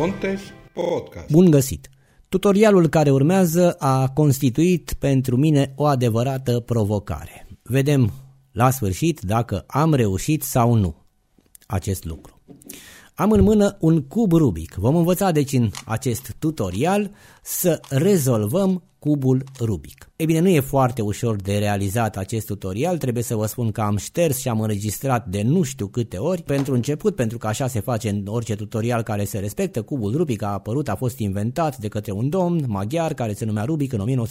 Contes Podcast. Bun găsit! Tutorialul care urmează a constituit pentru mine o adevărată provocare. Vedem la sfârșit dacă am reușit sau nu acest lucru. Am în mână un cub Rubik. Vom învăța deci în acest tutorial să rezolvăm cubul Rubik. Ei bine, nu e foarte ușor de realizat acest tutorial, trebuie să vă spun că am șters și am înregistrat de nu știu câte ori. Pentru început, pentru că așa se face în orice tutorial care se respectă, cubul Rubik a apărut, a fost inventat de către un domn maghiar care se numea Rubik în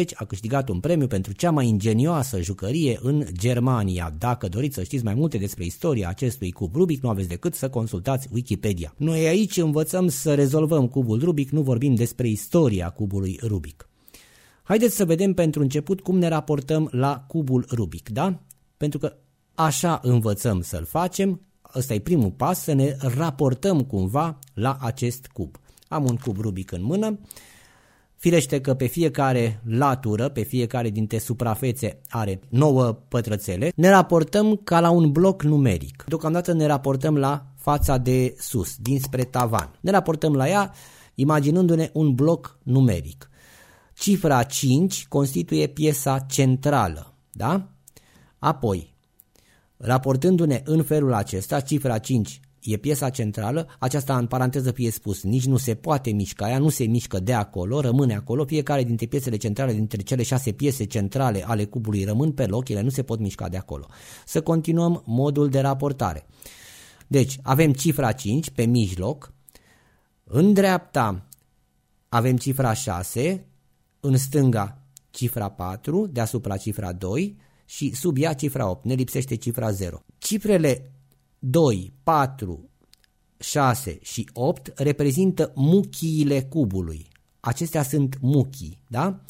1974-1980, a câștigat un premiu pentru cea mai ingenioasă jucărie în Germania. Dacă doriți să știți mai multe despre istoria acestui cub Rubik, nu aveți decât să consultați Wikipedia. Noi aici învățăm să rezolvăm cubul Rubik, nu vorbim despre istoria cubului Rubik. Haideți să vedem pentru început cum ne raportăm la cubul Rubik, da? Pentru că așa învățăm să-l facem, ăsta e primul pas, să ne raportăm cumva la acest cub. Am un cub Rubik în mână, firește că pe fiecare latură, pe fiecare dintre suprafețe are 9 pătrățele, ne raportăm ca la un bloc numeric. Deocamdată ne raportăm la fața de sus, dinspre tavan. Ne raportăm la ea imaginându-ne un bloc numeric. Cifra 5 constituie piesa centrală, da? Apoi, raportându-ne în felul acesta, cifra 5 e piesa centrală, aceasta în paranteză fie spus, nici nu se poate mișca, ea nu se mișcă de acolo, rămâne acolo, fiecare dintre piesele centrale, dintre cele șase piese centrale ale cubului rămân pe loc, ele nu se pot mișca de acolo. Să continuăm modul de raportare. Deci, avem cifra 5 pe mijloc, în dreapta avem cifra 6, în stânga cifra 4, deasupra cifra 2 și sub ea cifra 8, ne lipsește cifra 0. Cifrele 2, 4, 6 și 8 reprezintă muchiile cubului. Acestea sunt muchii, da?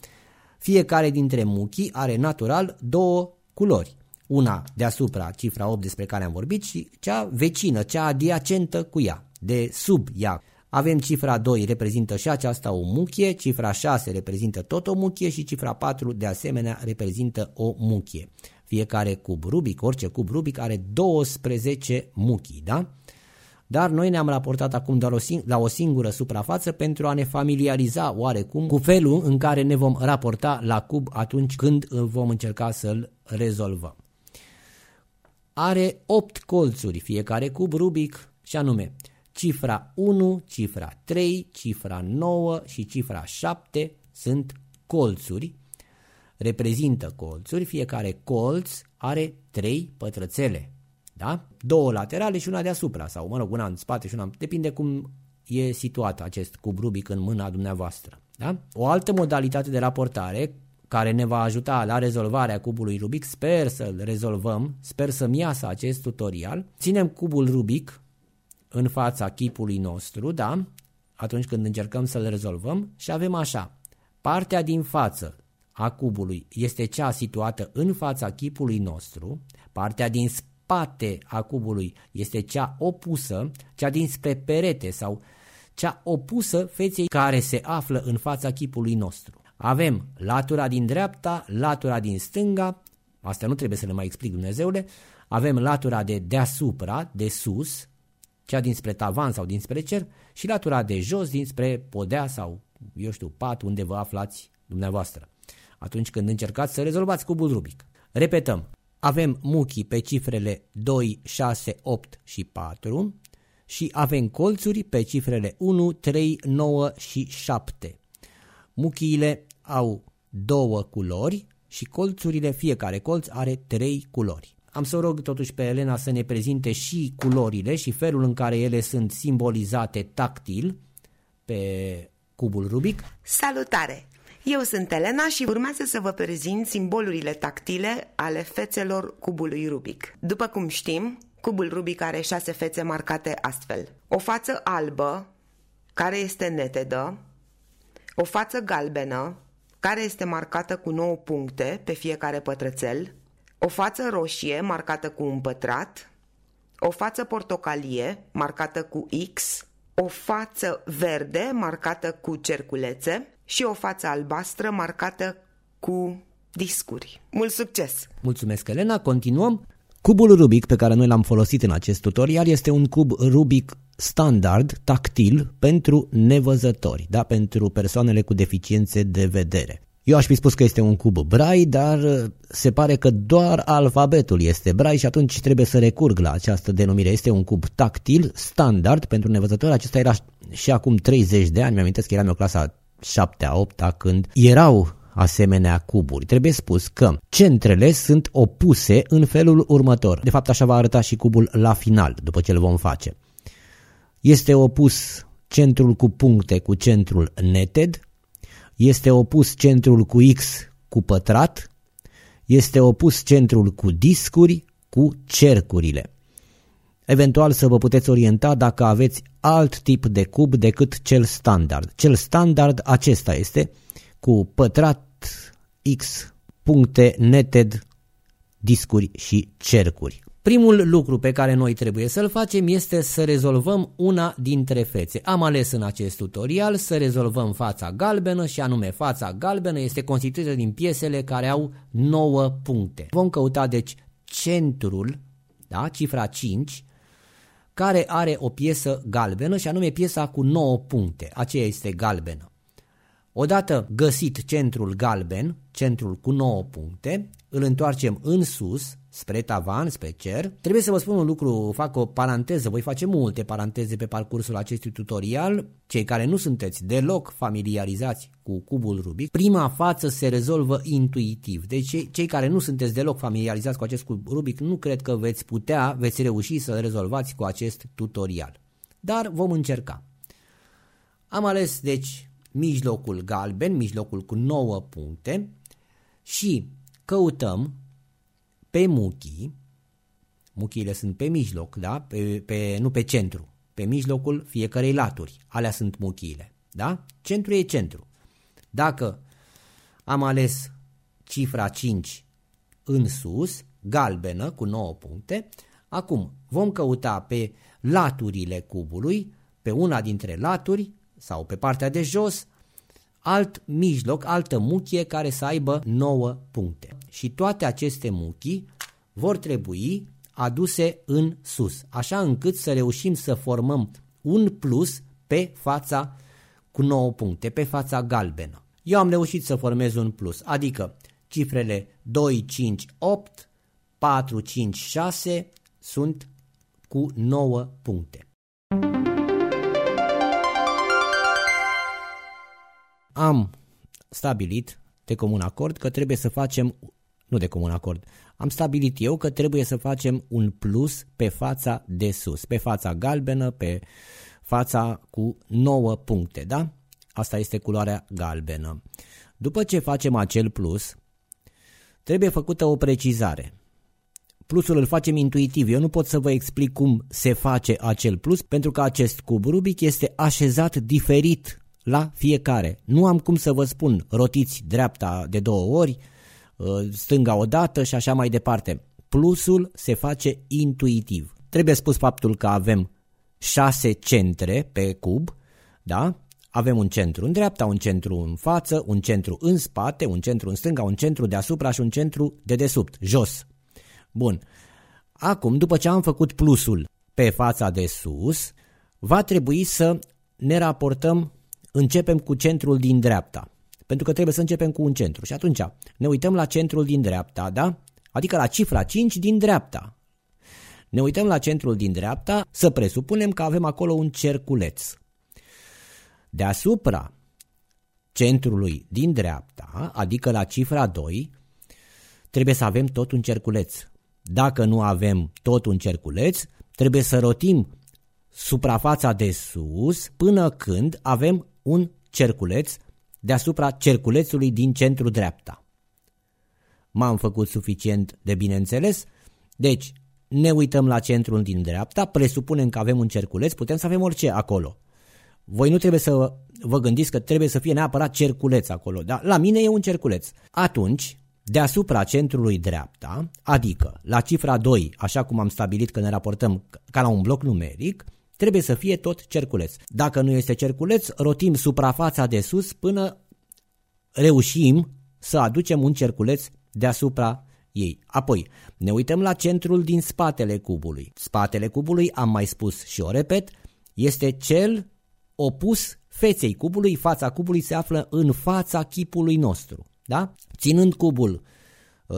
Fiecare dintre muchii are natural două culori. Una deasupra, cifra 8 despre care am vorbit și cea vecină, cea adiacentă cu ea, de sub ea. Avem cifra 2 reprezintă și aceasta o muchie, cifra 6 reprezintă tot o muchie și cifra 4 de asemenea reprezintă o muchie. Fiecare cub Rubik, orice cub Rubik are 12 muchii, da? Dar noi ne-am raportat acum doar o la o singură suprafață pentru a ne familiariza oarecum cu felul în care ne vom raporta la cub atunci când vom încerca să-l rezolvăm. Are 8 colțuri fiecare cub Rubik și anume Cifra 1, cifra 3, cifra 9 și cifra 7 sunt colțuri, reprezintă colțuri, fiecare colț are 3 pătrățele, da? Două laterale și una deasupra, sau mă rog, una în spate și una, depinde cum e situat acest cub Rubic în mâna dumneavoastră. Da? O altă modalitate de raportare care ne va ajuta la rezolvarea cubului Rubic, sper să-l rezolvăm, sper să-mi iasă acest tutorial. Ținem cubul Rubic în fața chipului nostru, da? Atunci când încercăm să-l rezolvăm și avem așa. Partea din față a cubului este cea situată în fața chipului nostru, partea din spate a cubului este cea opusă, cea dinspre perete sau cea opusă feței care se află în fața chipului nostru. Avem latura din dreapta, latura din stânga, asta nu trebuie să le mai explic Dumnezeule, avem latura de deasupra, de sus, cea dinspre tavan sau dinspre cer și latura de jos dinspre podea sau, eu știu, pat unde vă aflați dumneavoastră. Atunci când încercați să rezolvați cubul Rubik. Repetăm, avem muchii pe cifrele 2, 6, 8 și 4 și avem colțuri pe cifrele 1, 3, 9 și 7. Muchiile au două culori și colțurile, fiecare colț are trei culori. Am să rog totuși pe Elena să ne prezinte și culorile și felul în care ele sunt simbolizate tactil pe cubul Rubik. Salutare! Eu sunt Elena și urmează să vă prezint simbolurile tactile ale fețelor cubului Rubik. După cum știm, cubul Rubik are șase fețe marcate astfel. O față albă, care este netedă, o față galbenă, care este marcată cu 9 puncte pe fiecare pătrățel, o față roșie marcată cu un pătrat, o față portocalie marcată cu X, o față verde marcată cu cerculețe și o față albastră marcată cu discuri. Mult succes! Mulțumesc, Elena! Continuăm. Cubul Rubik pe care noi l-am folosit în acest tutorial este un cub Rubik standard tactil pentru nevăzători, da? pentru persoanele cu deficiențe de vedere. Eu aș fi spus că este un cub Braille, dar uh, se pare că doar alfabetul este Braille și atunci trebuie să recurg la această denumire. Este un cub tactil, standard pentru nevăzători. Acesta era și acum 30 de ani, mi-am că eram eu clasa 7-8 când erau asemenea cuburi. Trebuie spus că centrele sunt opuse în felul următor. De fapt, așa va arăta și cubul la final, după ce îl vom face. Este opus centrul cu puncte cu centrul neted, este opus centrul cu X cu pătrat, este opus centrul cu discuri cu cercurile. Eventual să vă puteți orienta dacă aveți alt tip de cub decât cel standard. Cel standard acesta este cu pătrat X, puncte neted, discuri și cercuri. Primul lucru pe care noi trebuie să-l facem este să rezolvăm una dintre fețe. Am ales în acest tutorial să rezolvăm fața galbenă și anume fața galbenă este constituită din piesele care au 9 puncte. Vom căuta deci centrul, da, cifra 5, care are o piesă galbenă și anume piesa cu 9 puncte. Aceea este galbenă. Odată găsit centrul galben, centrul cu 9 puncte, îl întoarcem în sus, spre tavan, spre cer. Trebuie să vă spun un lucru, fac o paranteză, voi face multe paranteze pe parcursul acestui tutorial. Cei care nu sunteți deloc familiarizați cu cubul Rubik, prima față se rezolvă intuitiv. Deci cei care nu sunteți deloc familiarizați cu acest cub Rubik, nu cred că veți putea, veți reuși să rezolvați cu acest tutorial. Dar vom încerca. Am ales, deci, mijlocul galben, mijlocul cu 9 puncte și căutăm pe muchii, muchiile sunt pe mijloc, da? pe, pe, nu pe centru, pe mijlocul fiecarei laturi, alea sunt muchiile. Da? Centru e centru. Dacă am ales cifra 5 în sus, galbenă cu 9 puncte, acum vom căuta pe laturile cubului, pe una dintre laturi sau pe partea de jos, alt mijloc, altă muchie care să aibă 9 puncte. Și toate aceste muchii vor trebui aduse în sus, așa încât să reușim să formăm un plus pe fața cu 9 puncte, pe fața galbenă. Eu am reușit să formez un plus, adică cifrele 2, 5, 8, 4, 5, 6 sunt cu 9 puncte. Am stabilit de comun acord că trebuie să facem, nu de comun acord, am stabilit eu că trebuie să facem un plus pe fața de sus, pe fața galbenă, pe fața cu 9 puncte, da? Asta este culoarea galbenă. După ce facem acel plus, trebuie făcută o precizare. Plusul îl facem intuitiv. Eu nu pot să vă explic cum se face acel plus, pentru că acest cub Rubic este așezat diferit la fiecare. Nu am cum să vă spun rotiți dreapta de două ori, uh, stânga o dată și așa mai departe. Plusul se face intuitiv. Trebuie spus faptul că avem șase centre pe cub, da? Avem un centru în dreapta, un centru în față, un centru în spate, un centru în stânga, un centru deasupra și un centru de desubt, jos. Bun. Acum, după ce am făcut plusul pe fața de sus, va trebui să ne raportăm începem cu centrul din dreapta. Pentru că trebuie să începem cu un centru. Și atunci ne uităm la centrul din dreapta, da? Adică la cifra 5 din dreapta. Ne uităm la centrul din dreapta, să presupunem că avem acolo un cerculeț. Deasupra centrului din dreapta, adică la cifra 2, trebuie să avem tot un cerculeț. Dacă nu avem tot un cerculeț, trebuie să rotim suprafața de sus până când avem un cerculeț deasupra cerculețului din centru dreapta. M-am făcut suficient de bineînțeles? Deci, ne uităm la centrul din dreapta, presupunem că avem un cerculeț, putem să avem orice acolo. Voi nu trebuie să vă gândiți că trebuie să fie neapărat cerculeț acolo, dar la mine e un cerculeț. Atunci, deasupra centrului dreapta, adică la cifra 2, așa cum am stabilit că ne raportăm ca la un bloc numeric, trebuie să fie tot cerculeț. Dacă nu este cerculeț, rotim suprafața de sus până reușim să aducem un cerculeț deasupra ei. Apoi, ne uităm la centrul din spatele cubului. Spatele cubului, am mai spus și o repet, este cel opus feței cubului, fața cubului se află în fața chipului nostru. Da? Ținând cubul uh,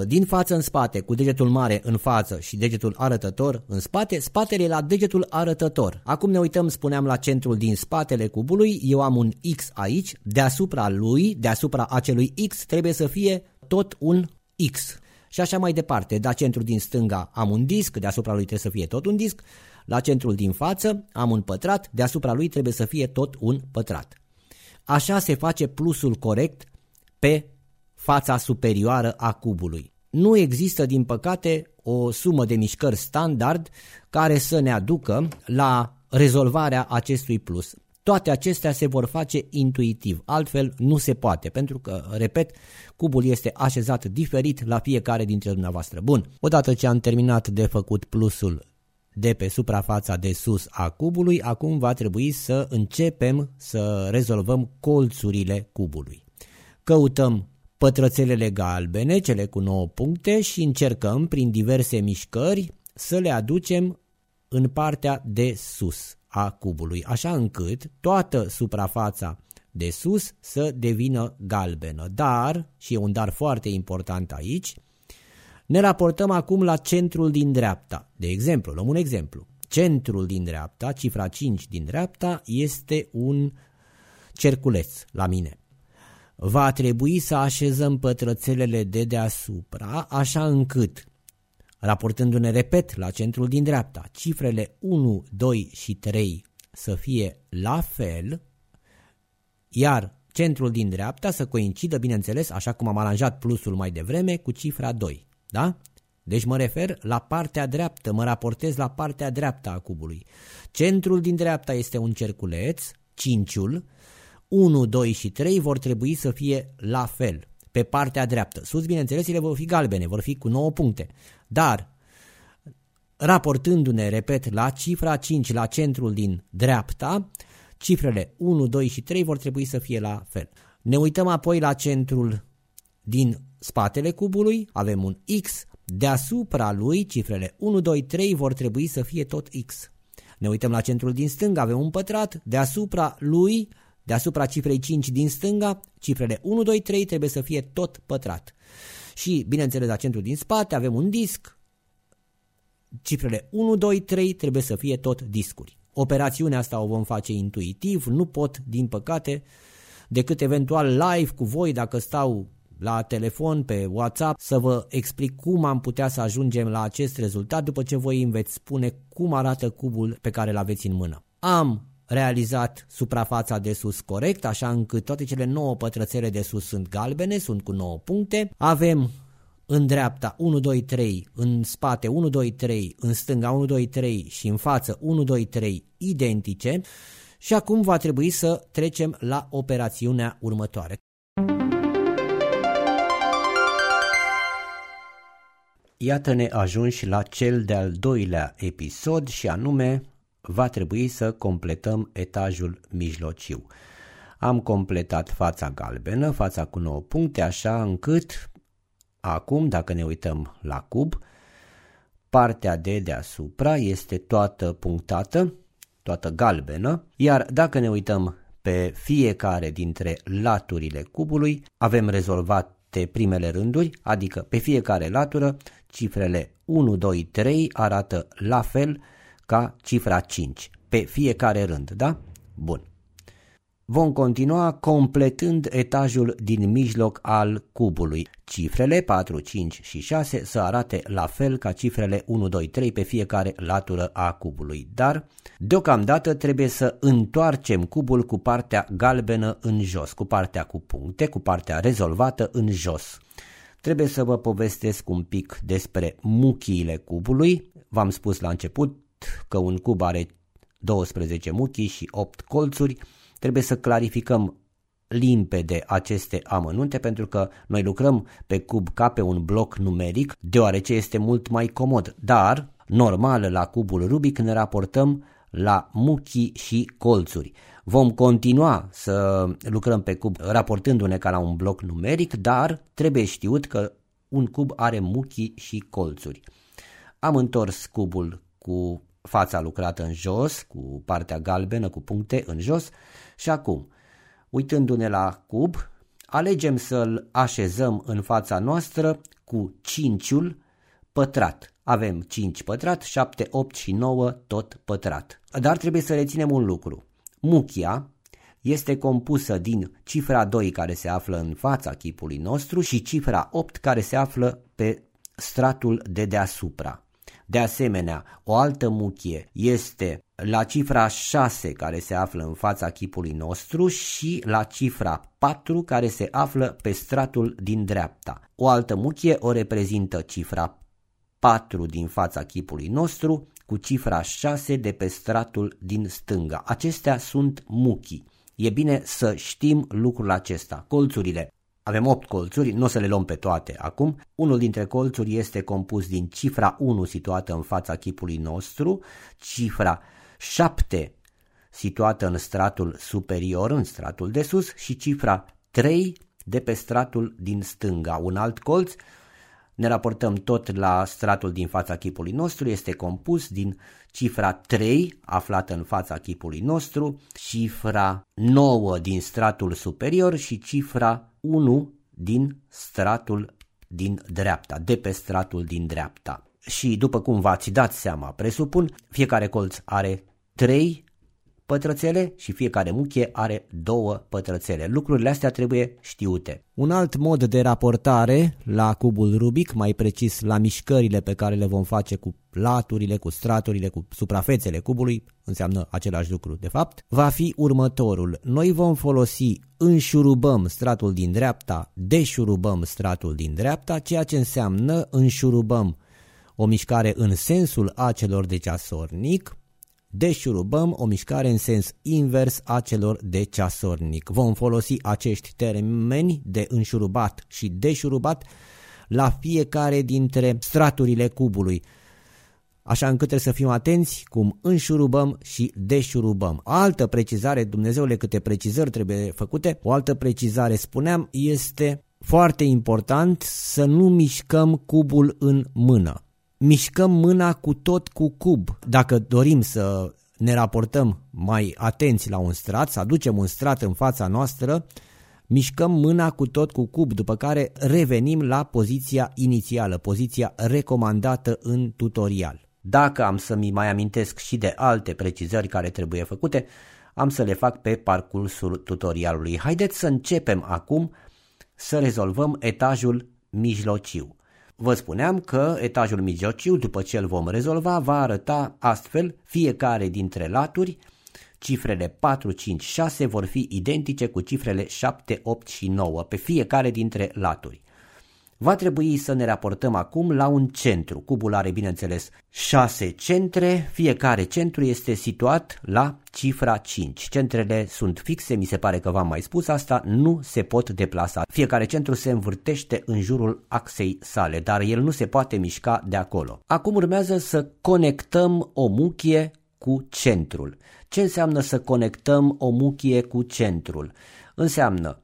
din față în spate, cu degetul mare în față și degetul arătător în spate, spatele la degetul arătător. Acum ne uităm, spuneam, la centrul din spatele cubului, eu am un X aici, deasupra lui, deasupra acelui X trebuie să fie tot un X. Și așa mai departe, la centrul din stânga am un disc, deasupra lui trebuie să fie tot un disc, la centrul din față am un pătrat, deasupra lui trebuie să fie tot un pătrat. Așa se face plusul corect pe fața superioară a cubului. Nu există, din păcate, o sumă de mișcări standard care să ne aducă la rezolvarea acestui plus. Toate acestea se vor face intuitiv, altfel nu se poate, pentru că, repet, cubul este așezat diferit la fiecare dintre dumneavoastră. Bun, odată ce am terminat de făcut plusul de pe suprafața de sus a cubului, acum va trebui să începem să rezolvăm colțurile cubului. Căutăm pătrățelele galbene, cele cu 9 puncte și încercăm prin diverse mișcări să le aducem în partea de sus a cubului, așa încât toată suprafața de sus să devină galbenă. Dar, și e un dar foarte important aici, ne raportăm acum la centrul din dreapta. De exemplu, luăm un exemplu. Centrul din dreapta, cifra 5 din dreapta, este un cerculeț la mine. Va trebui să așezăm pătrățelele de deasupra, așa încât, raportându-ne repet la centrul din dreapta, cifrele 1, 2 și 3 să fie la fel, iar centrul din dreapta să coincidă, bineînțeles, așa cum am aranjat plusul mai devreme, cu cifra 2. Da? Deci mă refer la partea dreaptă, mă raportez la partea dreaptă a cubului. Centrul din dreapta este un cerculeț, cinciul, 1, 2 și 3 vor trebui să fie la fel, pe partea dreaptă. Sus, bineînțeles, ele vor fi galbene, vor fi cu 9 puncte. Dar, raportându-ne, repet, la cifra 5, la centrul din dreapta, cifrele 1, 2 și 3 vor trebui să fie la fel. Ne uităm apoi la centrul din spatele cubului, avem un X, deasupra lui cifrele 1, 2, 3 vor trebui să fie tot X. Ne uităm la centrul din stânga, avem un pătrat, deasupra lui, deasupra cifrei 5 din stânga, cifrele 1, 2, 3 trebuie să fie tot pătrat. Și, bineînțeles, la centrul din spate avem un disc, cifrele 1, 2, 3 trebuie să fie tot discuri. Operațiunea asta o vom face intuitiv, nu pot, din păcate, decât eventual live cu voi dacă stau la telefon, pe WhatsApp, să vă explic cum am putea să ajungem la acest rezultat după ce voi îmi veți spune cum arată cubul pe care îl aveți în mână. Am realizat suprafața de sus corect, așa încât toate cele 9 pătrățele de sus sunt galbene, sunt cu 9 puncte. Avem în dreapta 1, 2, 3, în spate 1, 2, 3, în stânga 1, 2, 3 și în față 1, 2, 3 identice. Și acum va trebui să trecem la operațiunea următoare. Iată-ne ajunși la cel de-al doilea episod și anume va trebui să completăm etajul mijlociu. Am completat fața galbenă, fața cu 9 puncte, așa încât acum, dacă ne uităm la cub, partea de deasupra este toată punctată, toată galbenă, iar dacă ne uităm pe fiecare dintre laturile cubului, avem rezolvate primele rânduri, adică pe fiecare latură cifrele 1, 2, 3 arată la fel ca cifra 5 pe fiecare rând, da? Bun. Vom continua completând etajul din mijloc al cubului. Cifrele 4, 5 și 6 să arate la fel ca cifrele 1, 2, 3 pe fiecare latură a cubului. Dar, deocamdată trebuie să întoarcem cubul cu partea galbenă în jos, cu partea cu puncte, cu partea rezolvată în jos. Trebuie să vă povestesc un pic despre muchiile cubului. V-am spus la început că un cub are 12 muchii și 8 colțuri. Trebuie să clarificăm limpede aceste amănunte pentru că noi lucrăm pe cub ca pe un bloc numeric deoarece este mult mai comod, dar normal la cubul Rubic ne raportăm la muchii și colțuri. Vom continua să lucrăm pe cub raportându-ne ca la un bloc numeric, dar trebuie știut că un cub are muchii și colțuri. Am întors cubul cu fața lucrată în jos, cu partea galbenă, cu puncte în jos și acum, uitându-ne la cub, alegem să-l așezăm în fața noastră cu cinciul pătrat. Avem 5 pătrat, 7, 8 și 9 tot pătrat. Dar trebuie să reținem un lucru. Muchia este compusă din cifra 2 care se află în fața chipului nostru și cifra 8 care se află pe stratul de deasupra. De asemenea, o altă muchie este la cifra 6 care se află în fața chipului nostru și la cifra 4 care se află pe stratul din dreapta. O altă muchie o reprezintă cifra 4 din fața chipului nostru cu cifra 6 de pe stratul din stânga. Acestea sunt muchii. E bine să știm lucrul acesta. Colțurile. Avem 8 colțuri, nu o să le luăm pe toate acum. Unul dintre colțuri este compus din cifra 1 situată în fața chipului nostru, cifra 7 situată în stratul superior, în stratul de sus și cifra 3 de pe stratul din stânga. Un alt colț ne raportăm tot la stratul din fața chipului nostru, este compus din cifra 3 aflată în fața chipului nostru, cifra 9 din stratul superior și cifra 1 din stratul din dreapta, de pe stratul din dreapta. Și după cum v-ați dat seama, presupun, fiecare colț are 3 pătrățele și fiecare muchie are două pătrățele. Lucrurile astea trebuie știute. Un alt mod de raportare la cubul Rubic, mai precis la mișcările pe care le vom face cu laturile, cu straturile, cu suprafețele cubului, înseamnă același lucru de fapt, va fi următorul. Noi vom folosi înșurubăm stratul din dreapta, deșurubăm stratul din dreapta, ceea ce înseamnă înșurubăm o mișcare în sensul acelor de ceasornic, deșurubăm o mișcare în sens invers a celor de ceasornic. Vom folosi acești termeni de înșurubat și deșurubat la fiecare dintre straturile cubului, așa încât trebuie să fim atenți cum înșurubăm și deșurubăm. Altă precizare, Dumnezeule câte precizări trebuie făcute, o altă precizare spuneam este foarte important să nu mișcăm cubul în mână mișcăm mâna cu tot cu cub. Dacă dorim să ne raportăm mai atenți la un strat, să aducem un strat în fața noastră, mișcăm mâna cu tot cu cub, după care revenim la poziția inițială, poziția recomandată în tutorial. Dacă am să-mi mai amintesc și de alte precizări care trebuie făcute, am să le fac pe parcursul tutorialului. Haideți să începem acum să rezolvăm etajul mijlociu. Vă spuneam că etajul mijlociu, după ce îl vom rezolva, va arăta astfel fiecare dintre laturi, cifrele 4, 5, 6 vor fi identice cu cifrele 7, 8 și 9 pe fiecare dintre laturi. Va trebui să ne raportăm acum la un centru. Cubul are, bineînțeles, 6 centre, fiecare centru este situat la cifra 5. Centrele sunt fixe, mi se pare că v-am mai spus asta, nu se pot deplasa. Fiecare centru se învârtește în jurul axei sale, dar el nu se poate mișca de acolo. Acum urmează să conectăm o muchie cu centrul. Ce înseamnă să conectăm o muchie cu centrul? Înseamnă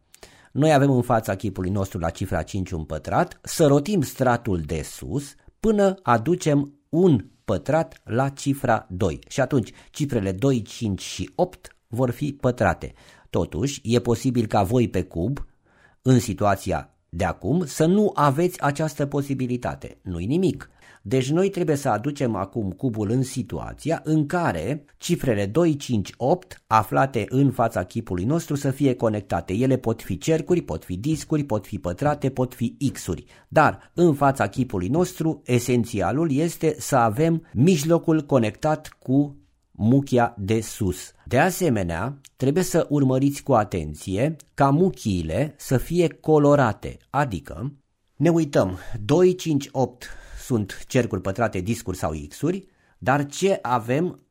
noi avem în fața chipului nostru la cifra 5 un pătrat, să rotim stratul de sus până aducem un pătrat la cifra 2 și atunci cifrele 2, 5 și 8 vor fi pătrate. Totuși, e posibil ca voi pe cub, în situația de acum, să nu aveți această posibilitate. Nu-i nimic. Deci noi trebuie să aducem acum cubul în situația în care cifrele 2, 5, 8 aflate în fața chipului nostru să fie conectate. Ele pot fi cercuri, pot fi discuri, pot fi pătrate, pot fi X-uri. Dar în fața chipului nostru esențialul este să avem mijlocul conectat cu muchia de sus. De asemenea, trebuie să urmăriți cu atenție ca muchiile să fie colorate, adică ne uităm 2, 5, 8 sunt cercuri pătrate, discuri sau X-uri, dar ce avem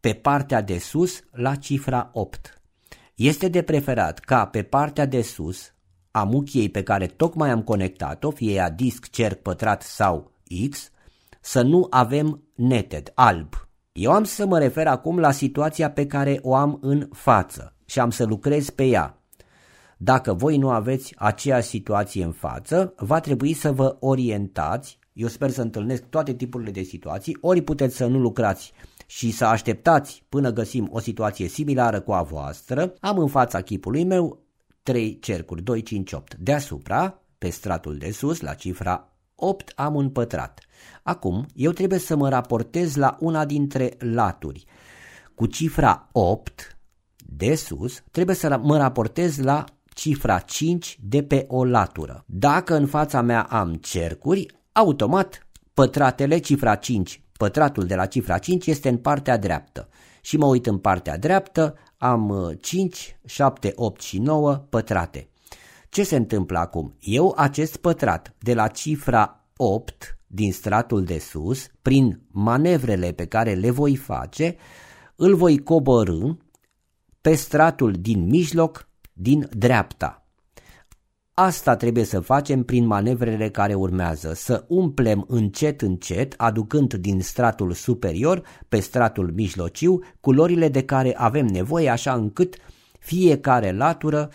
pe partea de sus la cifra 8? Este de preferat ca pe partea de sus a muchiei pe care tocmai am conectat-o, fie ea disc, cerc, pătrat sau X, să nu avem netted, alb. Eu am să mă refer acum la situația pe care o am în față și am să lucrez pe ea. Dacă voi nu aveți aceeași situație în față, va trebui să vă orientați Eu sper să întâlnesc toate tipurile de situații, ori puteți să nu lucrați și să așteptați până găsim o situație similară cu a voastră, am în fața chipului meu 3 cercuri, 2, 5, 8. Deasupra, pe stratul de sus, la cifra 8, am un pătrat. Acum, eu trebuie să mă raportez la una dintre laturi. Cu cifra 8 de sus, trebuie să mă raportez la cifra 5 de pe o latură. Dacă în fața mea am cercuri, automat pătratele, cifra 5, pătratul de la cifra 5 este în partea dreaptă. Și mă uit în partea dreaptă, am 5, 7, 8 și 9 pătrate. Ce se întâmplă acum? Eu acest pătrat de la cifra 8 din stratul de sus, prin manevrele pe care le voi face, îl voi coborâ pe stratul din mijloc din dreapta. Asta trebuie să facem prin manevrele care urmează, să umplem încet încet, aducând din stratul superior pe stratul mijlociu culorile de care avem nevoie așa încât fiecare latură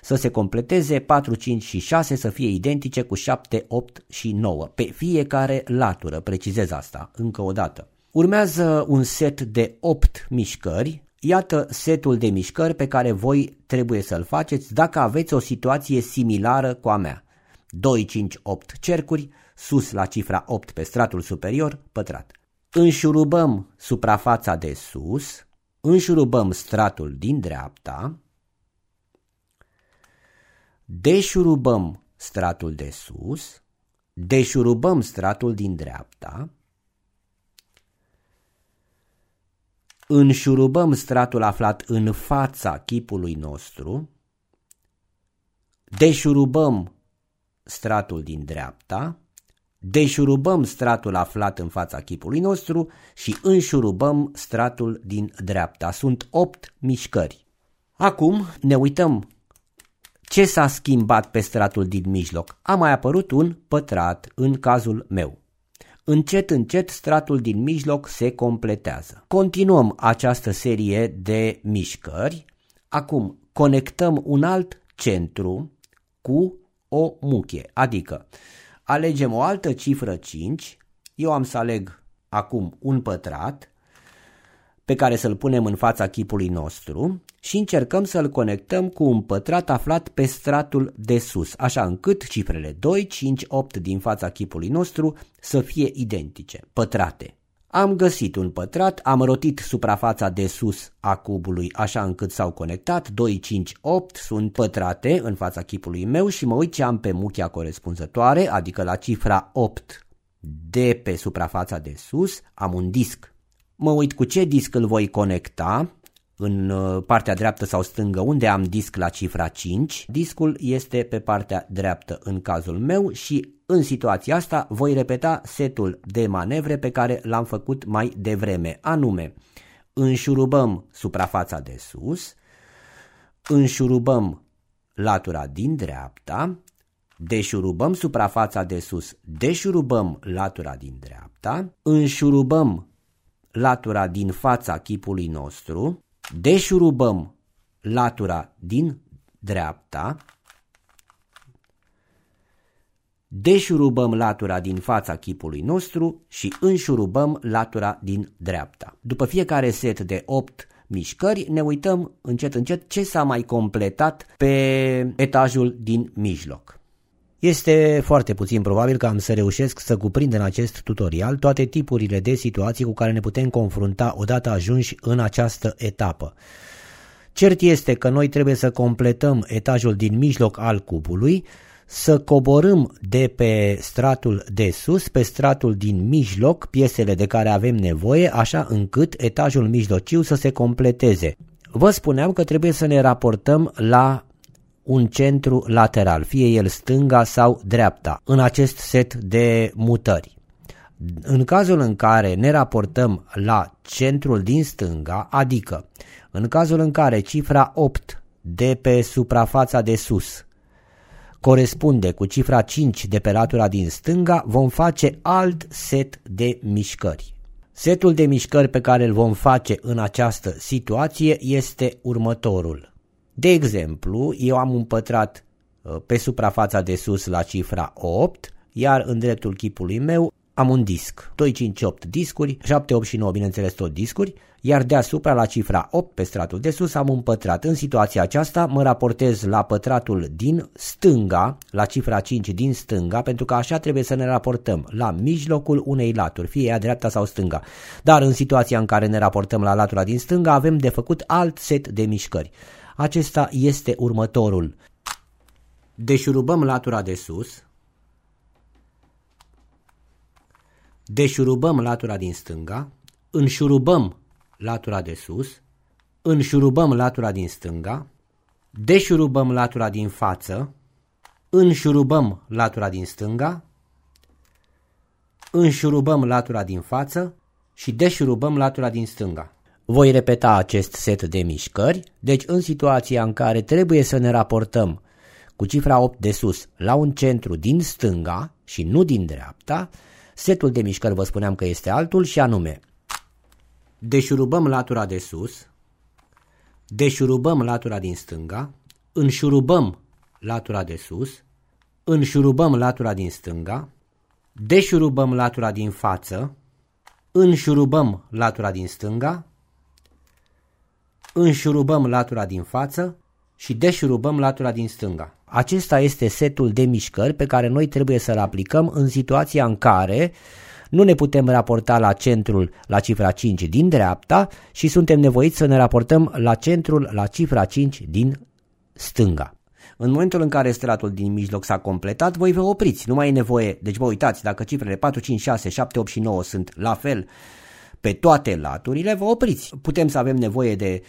să se completeze 4, 5 și 6 să fie identice cu 7, 8 și 9. Pe fiecare latură, precizez asta încă o dată. Urmează un set de 8 mișcări Iată setul de mișcări pe care voi trebuie să-l faceți dacă aveți o situație similară cu a mea. 2, 5, 8 cercuri, sus la cifra 8 pe stratul superior, pătrat. Înșurubăm suprafața de sus, înșurubăm stratul din dreapta, deșurubăm stratul de sus, deșurubăm stratul din dreapta, înșurubăm stratul aflat în fața chipului nostru, deșurubăm stratul din dreapta, deșurubăm stratul aflat în fața chipului nostru și înșurubăm stratul din dreapta. Sunt 8 mișcări. Acum ne uităm ce s-a schimbat pe stratul din mijloc. A mai apărut un pătrat în cazul meu. Încet, încet, stratul din mijloc se completează. Continuăm această serie de mișcări. Acum conectăm un alt centru cu o muchie, adică alegem o altă cifră 5, eu am să aleg acum un pătrat pe care să-l punem în fața chipului nostru și încercăm să-l conectăm cu un pătrat aflat pe stratul de sus, așa încât cifrele 2, 5, 8 din fața chipului nostru să fie identice, pătrate. Am găsit un pătrat, am rotit suprafața de sus a cubului așa încât s-au conectat, 2, 5, 8 sunt pătrate în fața chipului meu și mă uit ce am pe muchia corespunzătoare, adică la cifra 8 de pe suprafața de sus, am un disc. Mă uit cu ce disc îl voi conecta, în uh, partea dreaptă sau stângă unde am disc la cifra 5. Discul este pe partea dreaptă în cazul meu și în situația asta voi repeta setul de manevre pe care l-am făcut mai devreme, anume înșurubăm suprafața de sus, înșurubăm latura din dreapta, deșurubăm suprafața de sus, deșurubăm latura din dreapta, înșurubăm latura din fața chipului nostru, deșurubăm latura din dreapta, deșurubăm latura din fața chipului nostru și înșurubăm latura din dreapta. După fiecare set de 8 mișcări, ne uităm încet încet ce s-a mai completat pe etajul din mijloc. Este foarte puțin probabil că am să reușesc să cuprind în acest tutorial toate tipurile de situații cu care ne putem confrunta odată ajunși în această etapă. Cert este că noi trebuie să completăm etajul din mijloc al cubului, să coborâm de pe stratul de sus pe stratul din mijloc piesele de care avem nevoie, așa încât etajul mijlociu să se completeze. Vă spuneam că trebuie să ne raportăm la un centru lateral, fie el stânga sau dreapta, în acest set de mutări. În cazul în care ne raportăm la centrul din stânga, adică în cazul în care cifra 8 de pe suprafața de sus corespunde cu cifra 5 de pe latura din stânga, vom face alt set de mișcări. Setul de mișcări pe care îl vom face în această situație este următorul. De exemplu, eu am un pătrat uh, pe suprafața de sus la cifra 8, iar în dreptul chipului meu am un disc, 2, 5, 8 discuri, 7, 8 și 9 bineînțeles tot discuri, iar deasupra la cifra 8 pe stratul de sus am un pătrat. În situația aceasta mă raportez la pătratul din stânga, la cifra 5 din stânga, pentru că așa trebuie să ne raportăm la mijlocul unei laturi, fie ea dreapta sau stânga. Dar în situația în care ne raportăm la latura din stânga avem de făcut alt set de mișcări. Acesta este următorul. Deșurubăm latura de sus, deșurubăm latura din stânga, înșurubăm latura de sus, înșurubăm latura din stânga, deșurubăm latura din față, înșurubăm latura din stânga, înșurubăm latura din față și deșurubăm latura din stânga. Voi repeta acest set de mișcări, deci în situația în care trebuie să ne raportăm cu cifra 8 de sus la un centru din stânga și nu din dreapta, setul de mișcări vă spuneam că este altul și anume deșurubăm latura de sus, deșurubăm latura din stânga, înșurubăm latura de sus, înșurubăm latura din stânga, deșurubăm latura din față, înșurubăm latura din stânga, înșurubăm latura din față și deșurubăm latura din stânga. Acesta este setul de mișcări pe care noi trebuie să-l aplicăm în situația în care nu ne putem raporta la centrul la cifra 5 din dreapta și suntem nevoiți să ne raportăm la centrul la cifra 5 din stânga. În momentul în care stratul din mijloc s-a completat, voi vă opriți, nu mai e nevoie, deci vă uitați, dacă cifrele 4, 5, 6, 7, 8 și 9 sunt la fel pe toate laturile, vă opriți. Putem să avem nevoie de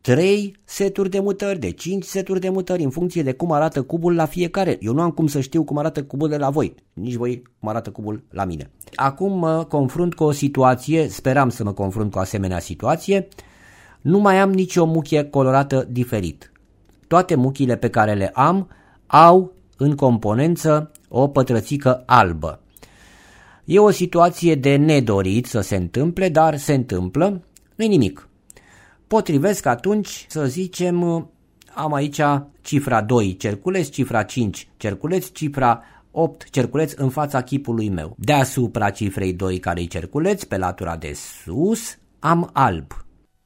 3 uh, seturi de mutări, de 5 seturi de mutări în funcție de cum arată cubul la fiecare. Eu nu am cum să știu cum arată cubul de la voi, nici voi cum arată cubul la mine. Acum mă confrunt cu o situație, speram să mă confrunt cu o asemenea situație, nu mai am nicio muchie colorată diferit. Toate muchile pe care le am au în componență o pătrățică albă. E o situație de nedorit să se întâmple, dar se întâmplă, nu nimic potrivesc atunci, să zicem, am aici cifra 2 cerculeț, cifra 5 cerculeț, cifra 8 cerculeț în fața chipului meu. Deasupra cifrei 2 care e cerculeț, pe latura de sus, am alb.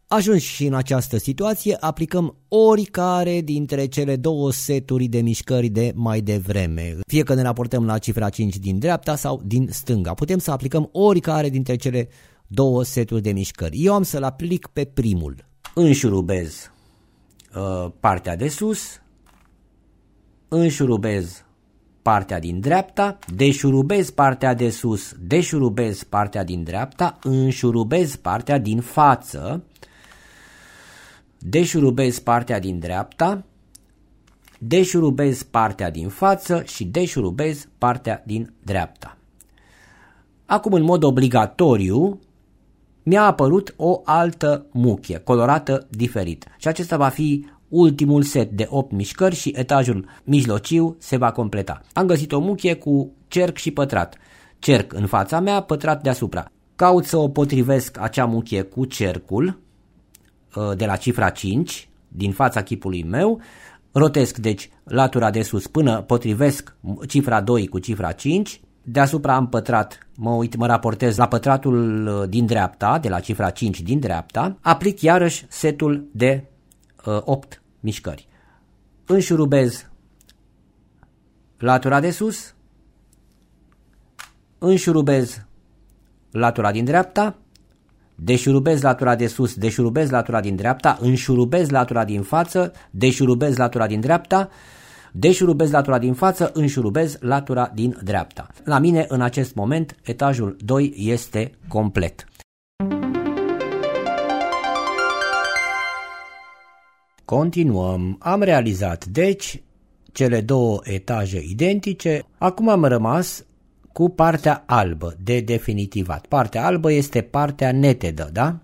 Ajuns și în această situație, aplicăm oricare dintre cele două seturi de mișcări de mai devreme. Fie că ne raportăm la cifra 5 din dreapta sau din stânga. Putem să aplicăm oricare dintre cele două seturi de mișcări. Eu am să-l aplic pe primul înșurubez uh, partea de sus, înșurubez partea din dreapta, deșurubez partea de sus, deșurubez partea din dreapta, înșurubez partea din față, deșurubez partea din dreapta, deșurubez partea din față și deșurubez partea din dreapta. Acum, în mod obligatoriu, mi-a apărut o altă muchie, colorată diferit. Și acesta va fi ultimul set de 8 mișcări și etajul mijlociu se va completa. Am găsit o muchie cu cerc și pătrat. Cerc în fața mea, pătrat deasupra. Caut să o potrivesc acea muchie cu cercul uh, de la cifra 5 din fața chipului meu. Rotesc deci latura de sus până potrivesc cifra 2 cu cifra 5 Deasupra am pătrat, mă uit, mă raportez la pătratul uh, din dreapta, de la cifra 5 din dreapta, aplic iarăși setul de uh, 8 mișcări. Înșurubez latura de sus, înșurubez latura din dreapta, deșurubez latura de sus, deșurubez latura din dreapta, înșurubez latura din față, deșurubez latura din dreapta, Deșurubez latura din față, înșurubez latura din dreapta. La mine, în acest moment, etajul 2 este complet. Continuăm. Am realizat, deci, cele două etaje identice. Acum am rămas cu partea albă de definitivat. Partea albă este partea netedă, da?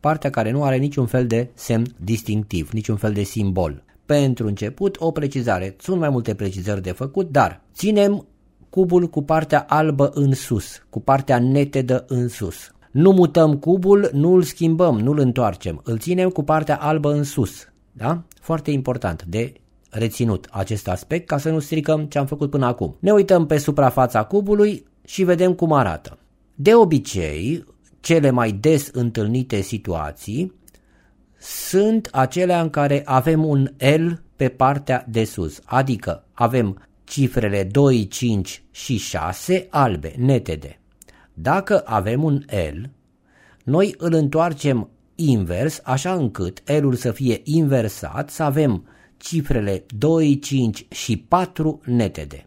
Partea care nu are niciun fel de semn distinctiv, niciun fel de simbol. Pentru început, o precizare. Sunt mai multe precizări de făcut, dar ținem cubul cu partea albă în sus, cu partea netedă în sus. Nu mutăm cubul, nu îl schimbăm, nu îl întoarcem, îl ținem cu partea albă în sus. Da? Foarte important de reținut acest aspect ca să nu stricăm ce am făcut până acum. Ne uităm pe suprafața cubului și vedem cum arată. De obicei, cele mai des întâlnite situații sunt acelea în care avem un L pe partea de sus, adică avem cifrele 2, 5 și 6 albe, netede. Dacă avem un L, noi îl întoarcem invers, așa încât L-ul să fie inversat, să avem cifrele 2, 5 și 4 netede.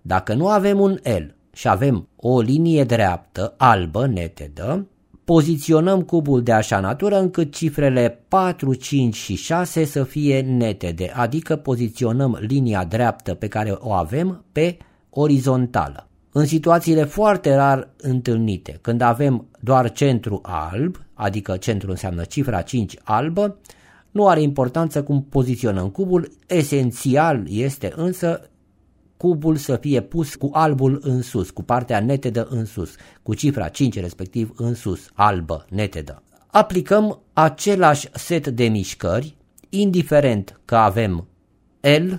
Dacă nu avem un L și avem o linie dreaptă albă netedă, poziționăm cubul de așa natură încât cifrele 4, 5 și 6 să fie netede, adică poziționăm linia dreaptă pe care o avem pe orizontală. În situațiile foarte rar întâlnite, când avem doar centru alb, adică centru înseamnă cifra 5 albă, nu are importanță cum poziționăm cubul, esențial este însă cubul să fie pus cu albul în sus, cu partea netedă în sus, cu cifra 5 respectiv în sus, albă, netedă. Aplicăm același set de mișcări, indiferent că avem L,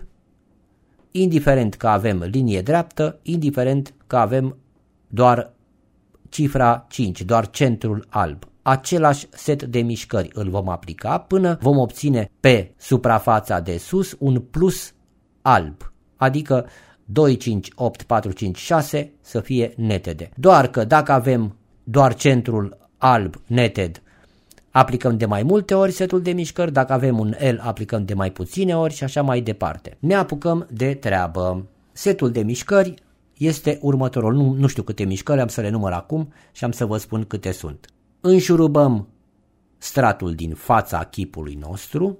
indiferent că avem linie dreaptă, indiferent că avem doar cifra 5, doar centrul alb. Același set de mișcări îl vom aplica până vom obține pe suprafața de sus un plus alb, adică 2, 5, 8, 4, 5, 6 să fie netede. Doar că dacă avem doar centrul alb neted, aplicăm de mai multe ori setul de mișcări, dacă avem un L aplicăm de mai puține ori și așa mai departe. Ne apucăm de treabă. Setul de mișcări este următorul, nu, nu știu câte mișcări, am să le număr acum și am să vă spun câte sunt. Înșurubăm stratul din fața chipului nostru,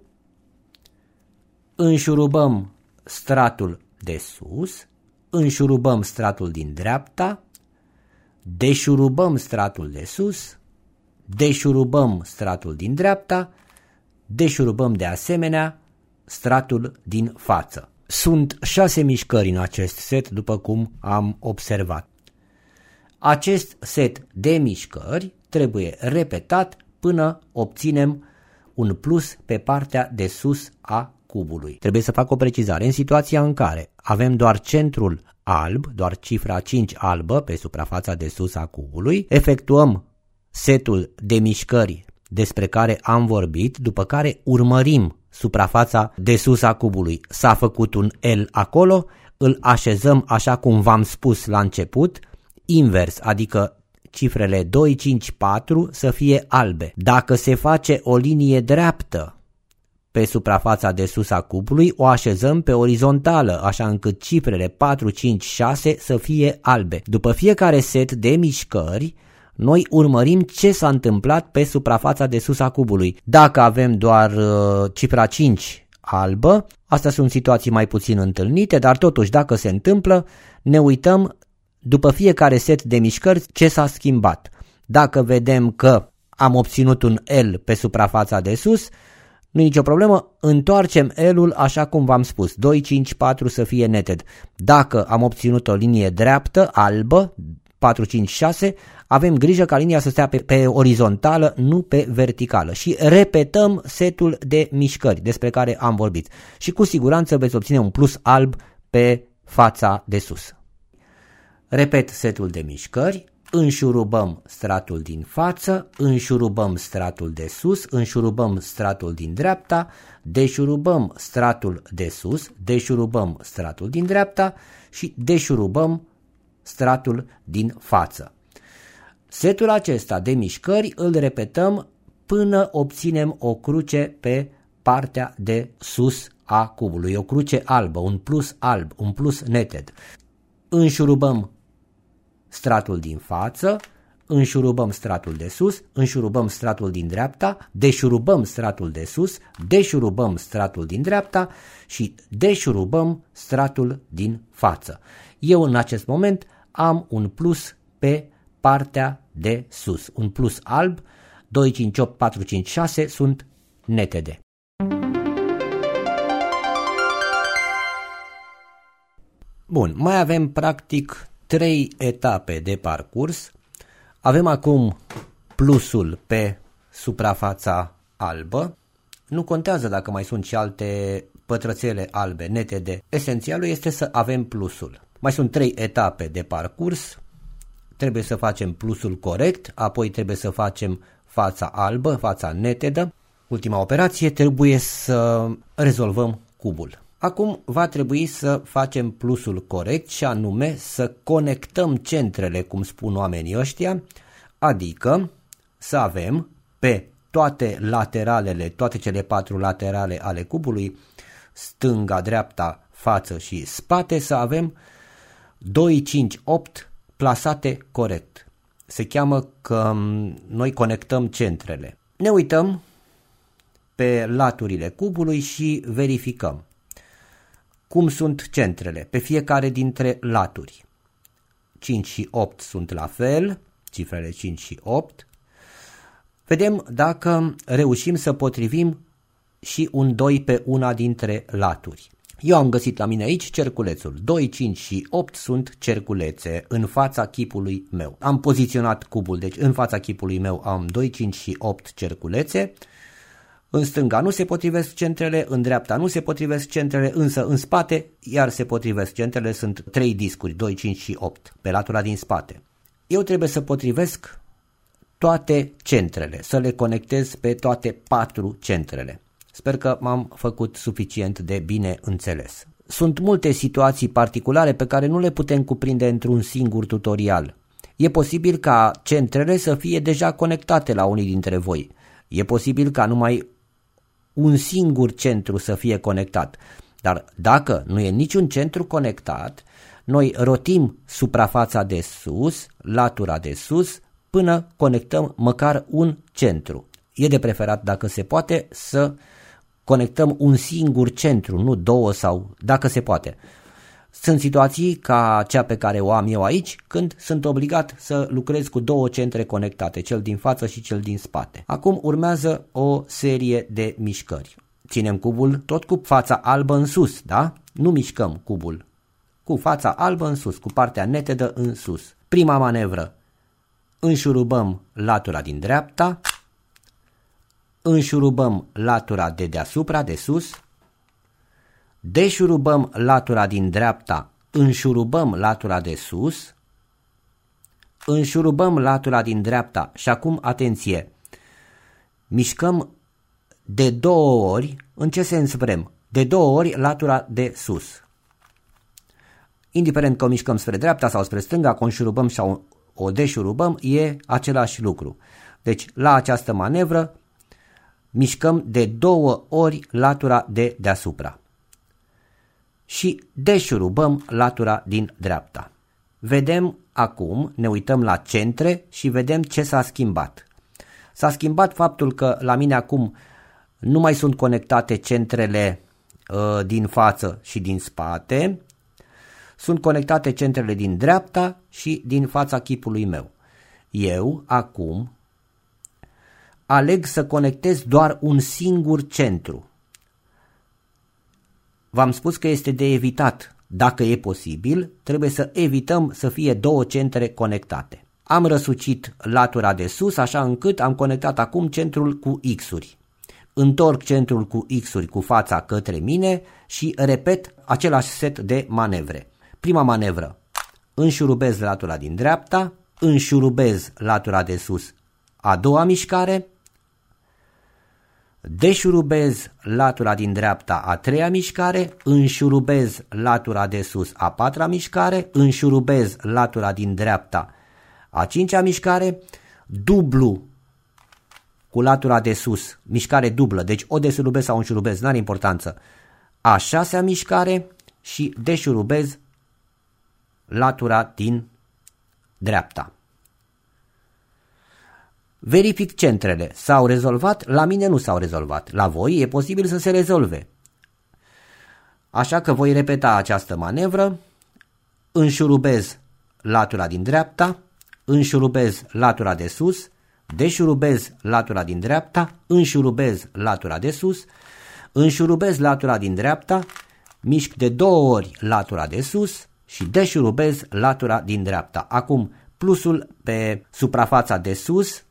înșurubăm stratul de sus, înșurubăm stratul din dreapta, deșurubăm stratul de sus, deșurubăm stratul din dreapta, deșurubăm de asemenea stratul din față. Sunt șase mișcări în acest set, după cum am observat. Acest set de mișcări trebuie repetat până obținem un plus pe partea de sus a cubului. Trebuie să fac o precizare. În situația în care avem doar centrul alb, doar cifra 5 albă pe suprafața de sus a cubului, efectuăm setul de mișcări despre care am vorbit, după care urmărim suprafața de sus a cubului. S-a făcut un L acolo, îl așezăm așa cum v-am spus la început, invers, adică cifrele 2, 5, 4 să fie albe. Dacă se face o linie dreaptă pe suprafața de sus a cubului, o așezăm pe orizontală, așa încât cifrele 4, 5, 6 să fie albe. După fiecare set de mișcări, noi urmărim ce s-a întâmplat pe suprafața de sus a cubului. Dacă avem doar uh, cifra 5 albă, astea sunt situații mai puțin întâlnite, dar totuși dacă se întâmplă, ne uităm după fiecare set de mișcări ce s-a schimbat. Dacă vedem că am obținut un L pe suprafața de sus, nu e nicio problemă, întoarcem L-ul așa cum v-am spus, 2, 5, 4 să fie netted. Dacă am obținut o linie dreaptă, albă, 4, 5, 6, avem grijă ca linia să stea pe, pe orizontală, nu pe verticală și repetăm setul de mișcări despre care am vorbit și cu siguranță veți obține un plus alb pe fața de sus. Repet setul de mișcări, înșurubăm stratul din față, înșurubăm stratul de sus, înșurubăm stratul din dreapta, deșurubăm stratul de sus, deșurubăm stratul din dreapta și deșurubăm stratul din față. Setul acesta de mișcări îl repetăm până obținem o cruce pe partea de sus a cubului, o cruce albă, un plus alb, un plus netted. Înșurubăm stratul din față, înșurubăm stratul de sus, înșurubăm stratul din dreapta, deșurubăm stratul de sus, deșurubăm stratul din dreapta și deșurubăm stratul din față. Eu în acest moment am un plus pe partea de sus, un plus alb, 2, 5, 8, 4, 5, 6 sunt netede. Bun, mai avem practic trei etape de parcurs. Avem acum plusul pe suprafața albă. Nu contează dacă mai sunt și alte pătrățele albe netede. Esențialul este să avem plusul. Mai sunt trei etape de parcurs. Trebuie să facem plusul corect, apoi trebuie să facem fața albă, fața netedă. Ultima operație trebuie să rezolvăm cubul. Acum va trebui să facem plusul corect și anume să conectăm centrele, cum spun oamenii ăștia, adică să avem pe toate lateralele, toate cele patru laterale ale cubului, stânga, dreapta, față și spate, să avem 2, 5, 8 plasate corect. Se cheamă că noi conectăm centrele. Ne uităm pe laturile cubului și verificăm cum sunt centrele pe fiecare dintre laturi. 5 și 8 sunt la fel, cifrele 5 și 8. Vedem dacă reușim să potrivim și un 2 pe una dintre laturi. Eu am găsit la mine aici cerculețul. 2, 5 și 8 sunt cerculețe în fața chipului meu. Am poziționat cubul, deci în fața chipului meu am 2, 5 și 8 cerculețe. În stânga nu se potrivesc centrele, în dreapta nu se potrivesc centrele, însă în spate iar se potrivesc centrele, sunt 3 discuri, 2, 5 și 8, pe latura din spate. Eu trebuie să potrivesc toate centrele, să le conectez pe toate patru centrele. Sper că m-am făcut suficient de bine înțeles. Sunt multe situații particulare pe care nu le putem cuprinde într-un singur tutorial. E posibil ca centrele să fie deja conectate la unii dintre voi. E posibil ca numai un singur centru să fie conectat. Dar dacă nu e niciun centru conectat, noi rotim suprafața de sus, latura de sus, până conectăm măcar un centru. E de preferat, dacă se poate, să conectăm un singur centru, nu două sau dacă se poate. Sunt situații ca cea pe care o am eu aici, când sunt obligat să lucrez cu două centre conectate, cel din față și cel din spate. Acum urmează o serie de mișcări. Ținem cubul tot cu fața albă în sus, da? Nu mișcăm cubul. Cu fața albă în sus, cu partea netedă în sus. Prima manevră. Înșurubăm latura din dreapta, înșurubăm latura de deasupra, de sus, deșurubăm latura din dreapta, înșurubăm latura de sus, înșurubăm latura din dreapta și acum atenție, mișcăm de două ori, în ce sens vrem? De două ori latura de sus. Indiferent că o mișcăm spre dreapta sau spre stânga, că o înșurubăm sau o deșurubăm, e același lucru. Deci, la această manevră, mișcăm de două ori latura de deasupra și deșurubăm latura din dreapta. Vedem acum, ne uităm la centre și vedem ce s-a schimbat. S-a schimbat faptul că la mine acum nu mai sunt conectate centrele uh, din față și din spate, sunt conectate centrele din dreapta și din fața chipului meu. Eu, acum, aleg să conectez doar un singur centru. V-am spus că este de evitat. Dacă e posibil, trebuie să evităm să fie două centre conectate. Am răsucit latura de sus așa încât am conectat acum centrul cu X-uri. Întorc centrul cu X-uri cu fața către mine și repet același set de manevre. Prima manevră. Înșurubez latura din dreapta, înșurubez latura de sus. A doua mișcare, deșurubez latura din dreapta a treia mișcare, înșurubez latura de sus a patra mișcare, înșurubez latura din dreapta a cincea mișcare, dublu cu latura de sus, mișcare dublă, deci o deșurubez sau înșurubez, n-are importanță, a șasea mișcare și deșurubez latura din dreapta. Verific centrele. S-au rezolvat? La mine nu s-au rezolvat. La voi e posibil să se rezolve. Așa că voi repeta această manevră. Înșurubez latura din dreapta, înșurubez latura de sus, deșurubez latura din dreapta, înșurubez latura de sus, înșurubez latura din dreapta, mișc de două ori latura de sus și deșurubez latura din dreapta. Acum plusul pe suprafața de sus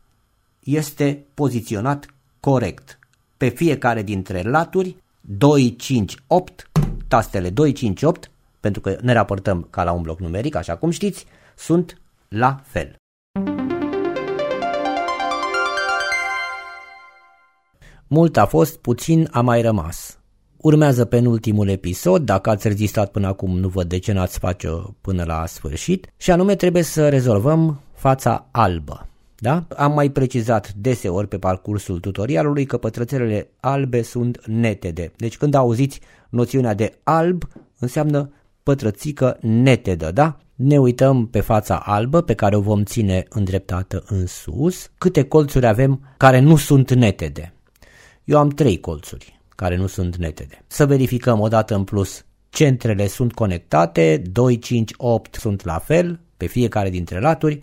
este poziționat corect. Pe fiecare dintre laturi 258, tastele 258, pentru că ne raportăm ca la un bloc numeric, așa cum știți, sunt la fel. Mult a fost, puțin a mai rămas. Urmează penultimul episod, dacă ați rezistat până acum nu văd de ce n-ați face până la sfârșit, și anume trebuie să rezolvăm fața albă. Da? Am mai precizat deseori pe parcursul tutorialului că pătrățelele albe sunt netede. Deci când auziți noțiunea de alb, înseamnă pătrățică netedă, da? Ne uităm pe fața albă pe care o vom ține îndreptată în sus, câte colțuri avem care nu sunt netede. Eu am trei colțuri care nu sunt netede. Să verificăm o dată în plus centrele sunt conectate, 2, 5, 8 sunt la fel pe fiecare dintre laturi,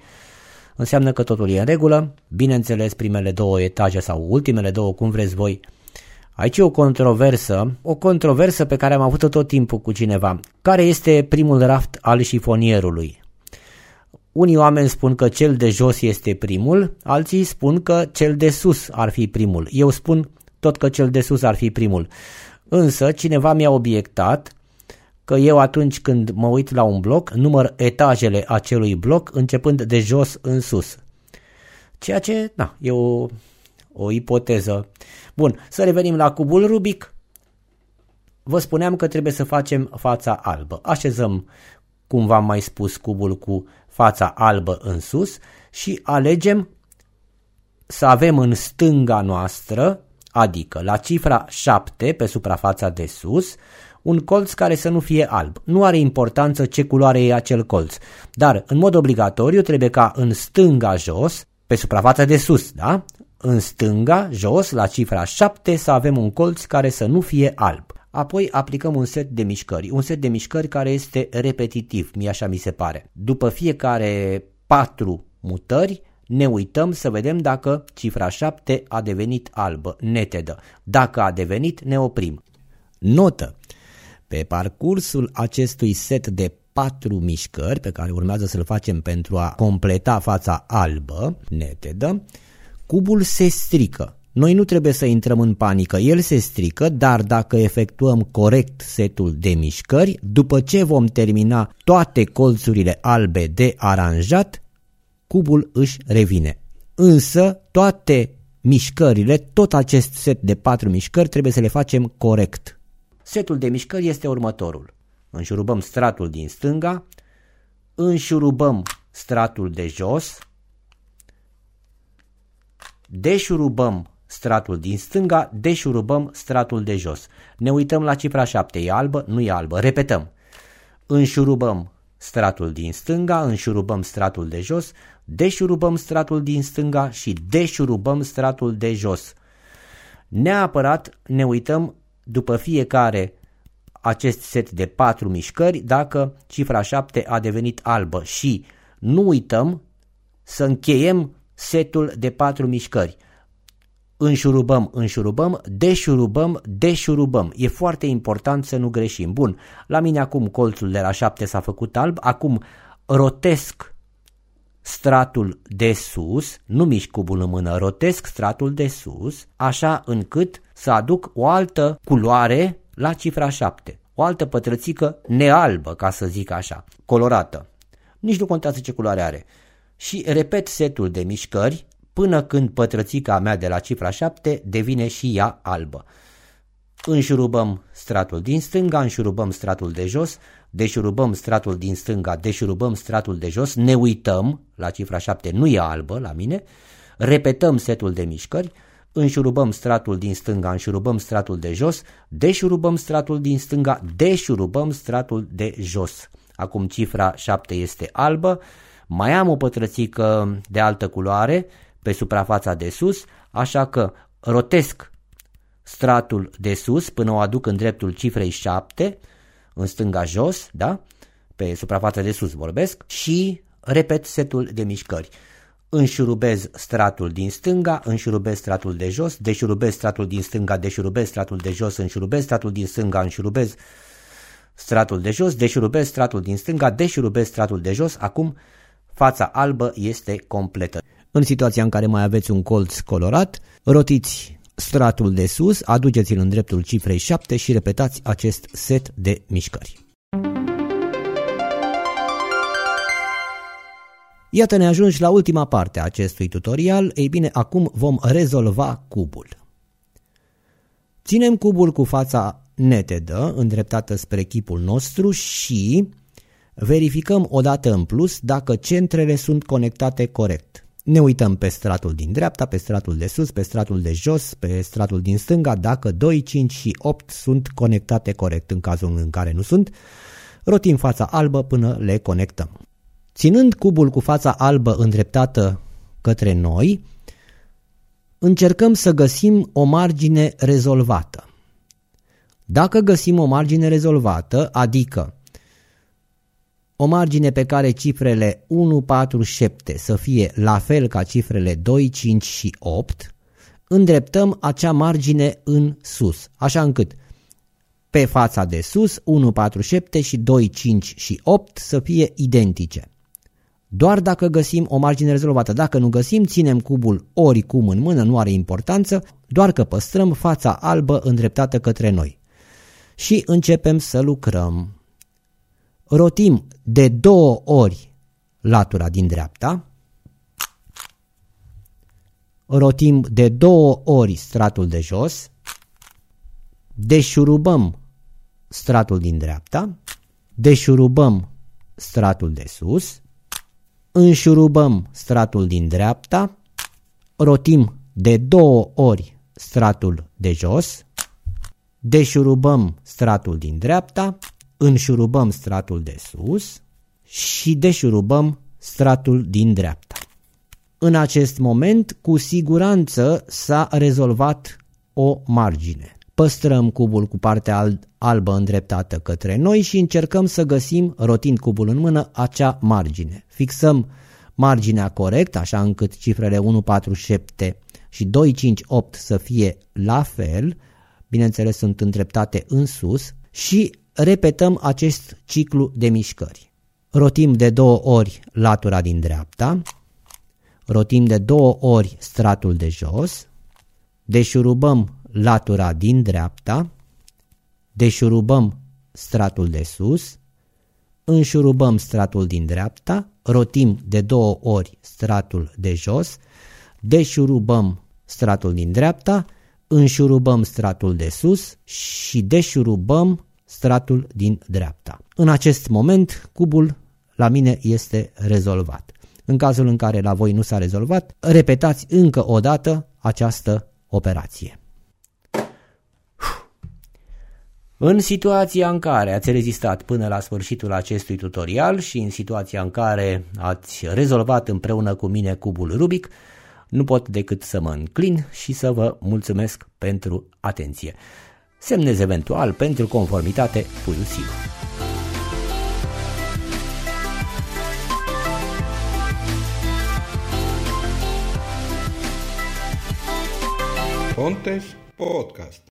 înseamnă că totul e în regulă, bineînțeles primele două etaje sau ultimele două, cum vreți voi. Aici e o controversă, o controversă pe care am avut-o tot timpul cu cineva. Care este primul raft al șifonierului? Unii oameni spun că cel de jos este primul, alții spun că cel de sus ar fi primul. Eu spun tot că cel de sus ar fi primul. Însă cineva mi-a obiectat că eu atunci când mă uit la un bloc, număr etajele acelui bloc începând de jos în sus. Ceea ce, da, e o, o ipoteză. Bun, să revenim la cubul Rubic. Vă spuneam că trebuie să facem fața albă. Așezăm, cum v-am mai spus, cubul cu fața albă în sus și alegem să avem în stânga noastră, adică la cifra 7 pe suprafața de sus, un colț care să nu fie alb. Nu are importanță ce culoare e acel colț, dar în mod obligatoriu trebuie ca în stânga jos, pe suprafața de sus, da? În stânga, jos, la cifra 7, să avem un colț care să nu fie alb. Apoi aplicăm un set de mișcări, un set de mișcări care este repetitiv, mi așa mi se pare. După fiecare patru mutări, ne uităm să vedem dacă cifra 7 a devenit albă, netedă. Dacă a devenit, ne oprim. Notă! Pe parcursul acestui set de patru mișcări pe care urmează să-l facem pentru a completa fața albă, netedă, cubul se strică. Noi nu trebuie să intrăm în panică, el se strică, dar dacă efectuăm corect setul de mișcări, după ce vom termina toate colțurile albe de aranjat, cubul își revine. Însă toate mișcările, tot acest set de patru mișcări trebuie să le facem corect. Setul de mișcări este următorul. Înșurubăm stratul din stânga, înșurubăm stratul de jos, deșurubăm stratul din stânga, deșurubăm stratul de jos. Ne uităm la cifra 7, e albă? Nu e albă. Repetăm. Înșurubăm stratul din stânga, înșurubăm stratul de jos, deșurubăm stratul din stânga și deșurubăm stratul de jos. Neapărat ne uităm după fiecare acest set de patru mișcări dacă cifra 7 a devenit albă și nu uităm să încheiem setul de patru mișcări. Înșurubăm, înșurubăm, deșurubăm, deșurubăm. E foarte important să nu greșim. Bun, la mine acum colțul de la 7 s-a făcut alb, acum rotesc stratul de sus, nu mișc cubul în mână, rotesc stratul de sus, așa încât să aduc o altă culoare la cifra 7. O altă pătrățică nealbă, ca să zic așa, colorată. Nici nu contează ce culoare are. Și repet setul de mișcări până când pătrățica mea de la cifra 7 devine și ea albă. Înșurubăm stratul din stânga, înșurubăm stratul de jos, deșurubăm stratul din stânga, deșurubăm stratul de jos, ne uităm, la cifra 7 nu e albă la mine, repetăm setul de mișcări, înșurubăm stratul din stânga, înșurubăm stratul de jos, deșurubăm stratul din stânga, deșurubăm stratul de jos. Acum cifra 7 este albă, mai am o pătrățică de altă culoare pe suprafața de sus, așa că rotesc stratul de sus până o aduc în dreptul cifrei 7, în stânga jos, da? pe suprafața de sus vorbesc, și repet setul de mișcări. Înșurubez stratul din stânga, înșurubez stratul de jos, deșurubez stratul din stânga, deșurubez stratul de jos, înșurubez stratul din stânga, înșurubez stratul de jos, deșurubez stratul din stânga, deșurubez stratul de jos, acum fața albă este completă. În situația în care mai aveți un colț colorat, rotiți stratul de sus, aduceți-l în dreptul cifrei 7 și repetați acest set de mișcări. Iată ne ajungi la ultima parte a acestui tutorial, ei bine acum vom rezolva cubul. Ținem cubul cu fața netedă, îndreptată spre chipul nostru și verificăm o dată în plus dacă centrele sunt conectate corect. Ne uităm pe stratul din dreapta, pe stratul de sus, pe stratul de jos, pe stratul din stânga, dacă 2, 5 și 8 sunt conectate corect. În cazul în care nu sunt, rotim fața albă până le conectăm. Ținând cubul cu fața albă îndreptată către noi, încercăm să găsim o margine rezolvată. Dacă găsim o margine rezolvată, adică o margine pe care cifrele 1, 4, 7 să fie la fel ca cifrele 2, 5 și 8, îndreptăm acea margine în sus, așa încât pe fața de sus 1, 4, 7 și 2, 5 și 8 să fie identice. Doar dacă găsim o margine rezolvată. Dacă nu găsim, ținem cubul oricum în mână, nu are importanță, doar că păstrăm fața albă îndreptată către noi. Și începem să lucrăm. Rotim de două ori latura din dreapta, rotim de două ori stratul de jos, deșurubăm stratul din dreapta, deșurubăm stratul de sus, înșurubăm stratul din dreapta, rotim de două ori stratul de jos, deșurubăm stratul din dreapta, înșurubăm stratul de sus și deșurubăm stratul din dreapta. În acest moment, cu siguranță s-a rezolvat o margine. Păstrăm cubul cu partea albă îndreptată către noi și încercăm să găsim, rotind cubul în mână, acea margine. Fixăm marginea corect, așa încât cifrele 1, 4, 7 și 2, 5, 8 să fie la fel, bineînțeles sunt îndreptate în sus și repetăm acest ciclu de mișcări. Rotim de două ori latura din dreapta, rotim de două ori stratul de jos, deșurubăm latura din dreapta, deșurubăm stratul de sus, înșurubăm stratul din dreapta, rotim de două ori stratul de jos, deșurubăm stratul din dreapta, înșurubăm stratul de sus și deșurubăm stratul din dreapta. În acest moment, cubul la mine este rezolvat. În cazul în care la voi nu s-a rezolvat, repetați încă o dată această operație. În situația în care ați rezistat până la sfârșitul acestui tutorial și în situația în care ați rezolvat împreună cu mine cubul Rubik, nu pot decât să mă înclin și să vă mulțumesc pentru atenție. Semnez eventual pentru conformitate puiul sigur. Pontes Podcast